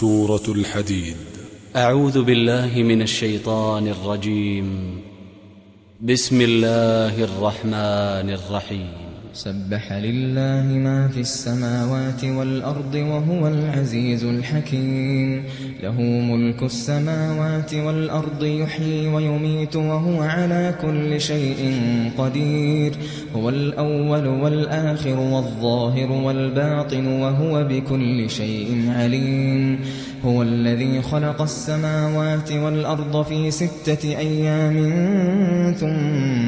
سورة الحديد. أعوذ بالله من الشيطان الرجيم. بسم الله الرحمن الرحيم. سبح لله ما في السماوات والأرض وهو العزيز الحكيم. له ملك السماوات والأرض يحيي ويميت وهو على كل شيء قدير. هو الأول والآخر والظاهر والباطن وهو بكل شيء عليم. هو الذي خلق السماوات والأرض في ستة أيام ثم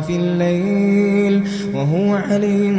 في الليل وهو عليم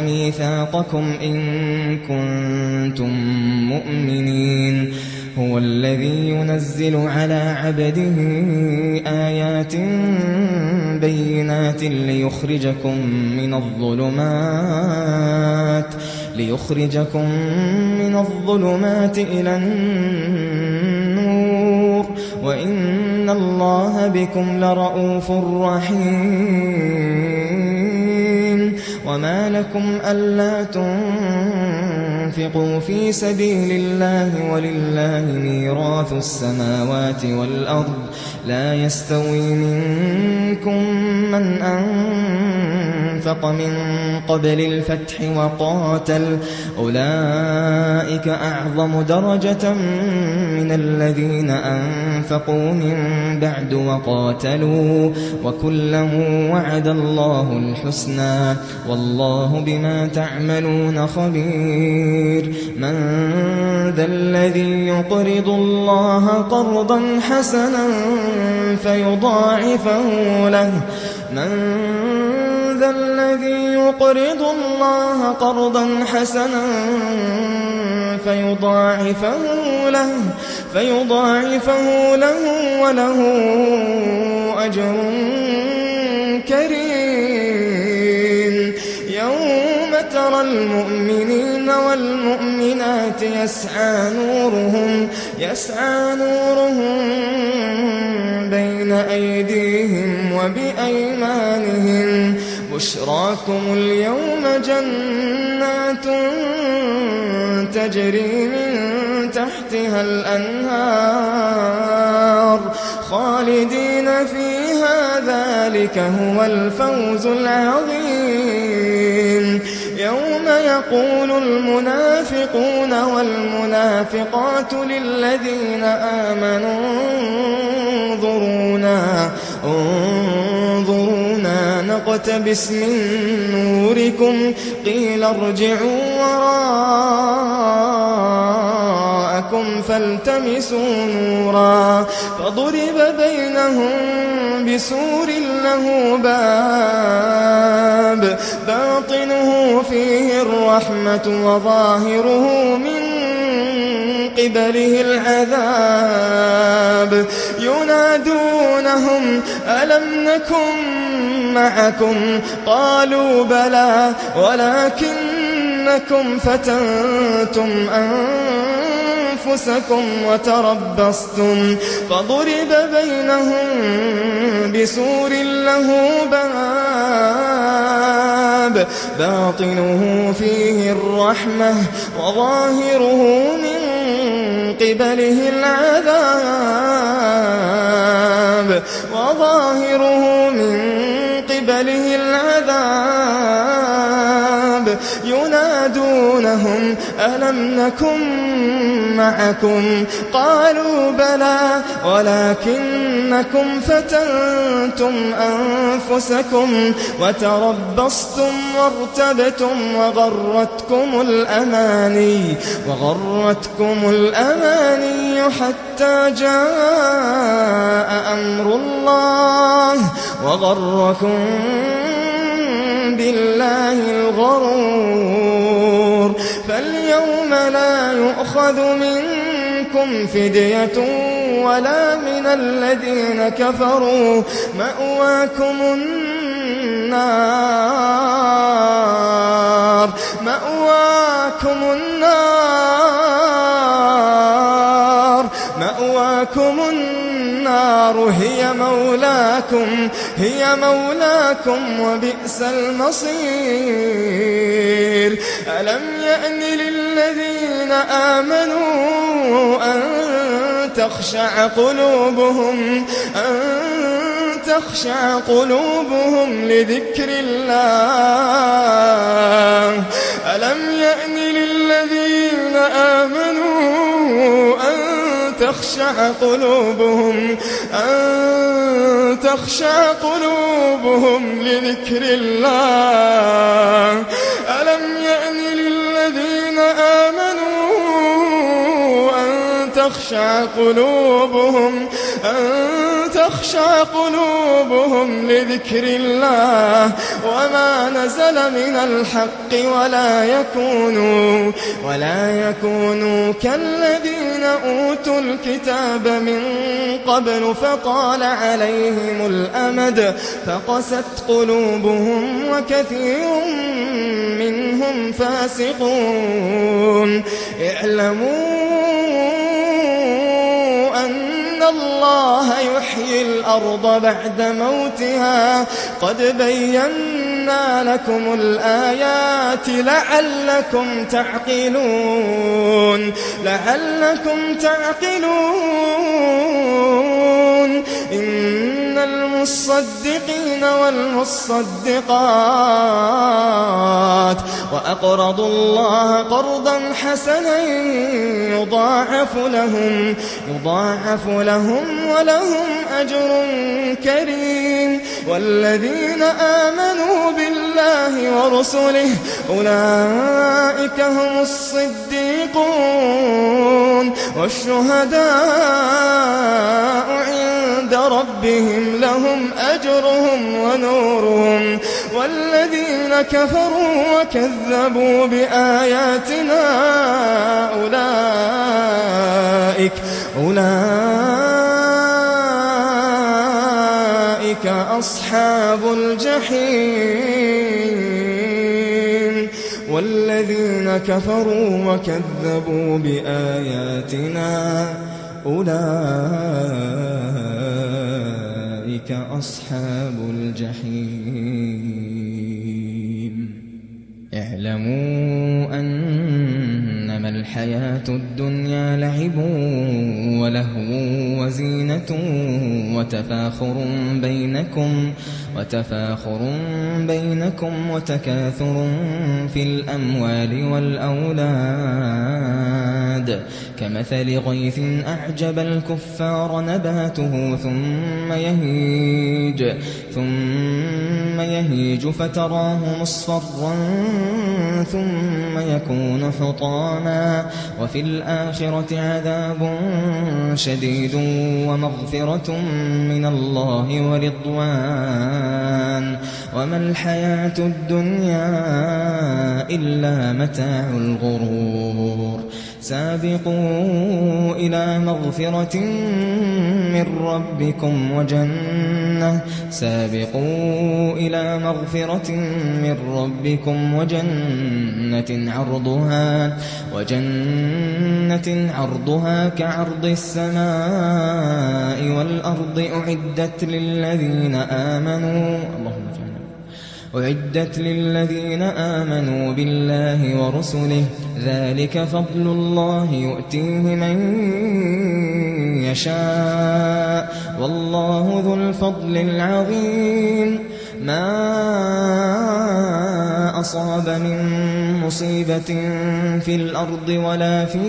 ميثاقكم إن كنتم مؤمنين. هو الذي ينزل على عبده آيات بينات ليخرجكم من الظلمات ليخرجكم من الظلمات إلى النور. وإن الله بكم لرؤوف رحيم. وما لكم ألا تنفقوا. في سبيل الله ولله ميراث السماوات والأرض لا يستوي منكم من أنفق من قبل الفتح وقاتل أولئك أعظم درجة من الذين أنفقوا من بعد وقاتلوا وكلا وعد الله الحسنى والله بما تعملون خبير من ذا الذي يقرض الله قرضا حسنا فيضاعفه له. من ذا الذي يقرض الله قرضا حسنا فيضاعفه له. فيضاعفه له وله أجر ترى المؤمنين والمؤمنات يسعى نورهم يسعى نورهم بين أيديهم وبأيمانهم. بشراكم اليوم جنات تجري من تحتها الأنهار. خالدين فيها ذلك هو الفوز العظيم. يوم يقول المنافقون والمنافقات للذين آمنوا انظرونا انظرونا نقتبس من نوركم قيل ارجعوا وراءكم فالتمسوا نورا فضرب بينهم بسور له باب باطنه فيه الرحمة وظاهره من قبله العذاب ينادونهم ألم نكن معكم؟ قالوا بلى ولكنكم فتنتم أنفسكم. وتربصتم فضرب بينهم بسور له باب باطنه فيه الرحمة وظاهره من قبله العذاب وظاهره من قبله العذاب ألم نكن معكم؟ قالوا بلى ولكنكم فتنتم أنفسكم وتربصتم وارتبتم وغرتكم الأماني وغرتكم الأماني حتى جاء أمر الله وغركم بالله الغرور. فاليوم لا يؤخذ منكم فدية ولا من الذين كفروا مأواكم النار مأواكم النار مأواكم النار. هي مولاكم هي مولاكم وبئس المصير. ألم يأن للذين آمنوا أن تخشع قلوبهم أن تخشع قلوبهم لذكر الله؟ ألم يأن للذين آمنوا تخشع قلوبهم أن تخشع قلوبهم لذكر الله. ألم يأن للذين آمنوا أن تخشع قلوبهم أن تخشع قلوبهم لذكر الله وما نزل من الحق ولا يكونوا ولا يكونوا كالذين أوتوا الكتاب من قبل فطال عليهم الأمد فقست قلوبهم وكثير منهم فاسقون اعلموا الله يحيي الأرض بعد موتها. قد بينا لكم الآيات لعلكم تعقلون. لعلكم تعقلون. إن المصدقين والمصدقات وأقرضوا الله قرضا حسنا يضاعف لهم يضاعف لهم ولهم أجر كريم. والذين آمنوا بالله ورسله أولئك هم الصديقون. والشهداء عند ربهم لهم أجرهم ونورهم والذين كفروا وكذبوا بآياتنا أولئك أولئك أصحاب الجحيم والذين كفروا وكذبوا بآياتنا أولئك أصحاب الجحيم. اعلموا أنما الحياة الدنيا لعب ولهو وزينة وتفاخر بينكم وتفاخر بينكم وتكاثر في الأموال والأولاد. كمثل غيث أعجب الكفار نباته ثم يهيج ثم يهيج فتراه مصفرا ثم يكون حطاما. وفي الآخرة عذاب شديد ومغفرة من الله ورضوان. وما الحياة الدنيا إلا متاع الغرور. سابقوا إلى مغفرة من ربكم وجنة. سابقوا إلى مغفرة من ربكم وجنة عرضها وجنة عرضها كعرض السماء والأرض أعدت للذين آمنوا. اللهم اجعلنا أعدت للذين آمنوا بالله ورسله ذلك فضل الله يؤتيه من يشاء والله ذو الفضل العظيم. ما أصاب من مصيبة في الأرض ولا في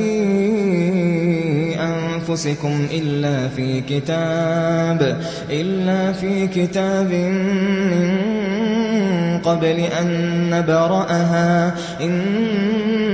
أنفسكم إلا في كتاب إلا في كتاب من قبل أن نبرأها. إن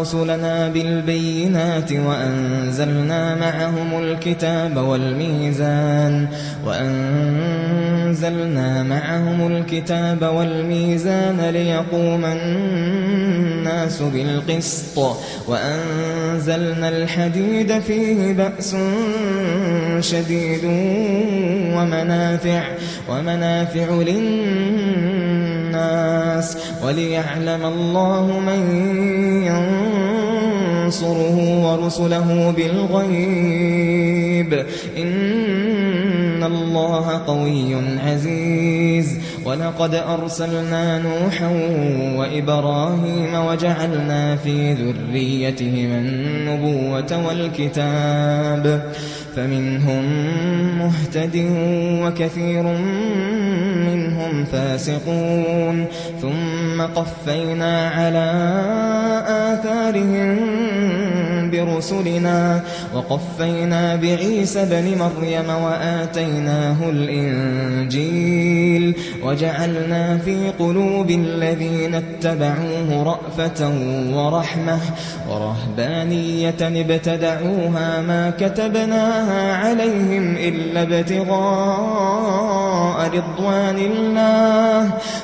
رسلنا بالبينات وأنزلنا معهم الكتاب والميزان وأنزلنا معهم الكتاب والميزان ليقوم الناس بالقسط وأنزلنا الحديد فيه بأس شديد ومنافع ومنافع للناس وليعلم الله من ينصره ورسله بالغيب. إن الله قوي عزيز. ولقد أرسلنا نوحا وإبراهيم وجعلنا في ذريتهما النبوة والكتاب. فمنهم مهتد وكثير منهم فاسقون. ثم قفينا على آثارهم برسلنا وقفينا بعيسى بن مريم وآتيناه الإنجيل وجعلنا في قلوب الذين اتبعوه رأفة ورحمة ورهبانية ابتدعوها ما كتبناها عليهم إلا ابتغاء رضوان الله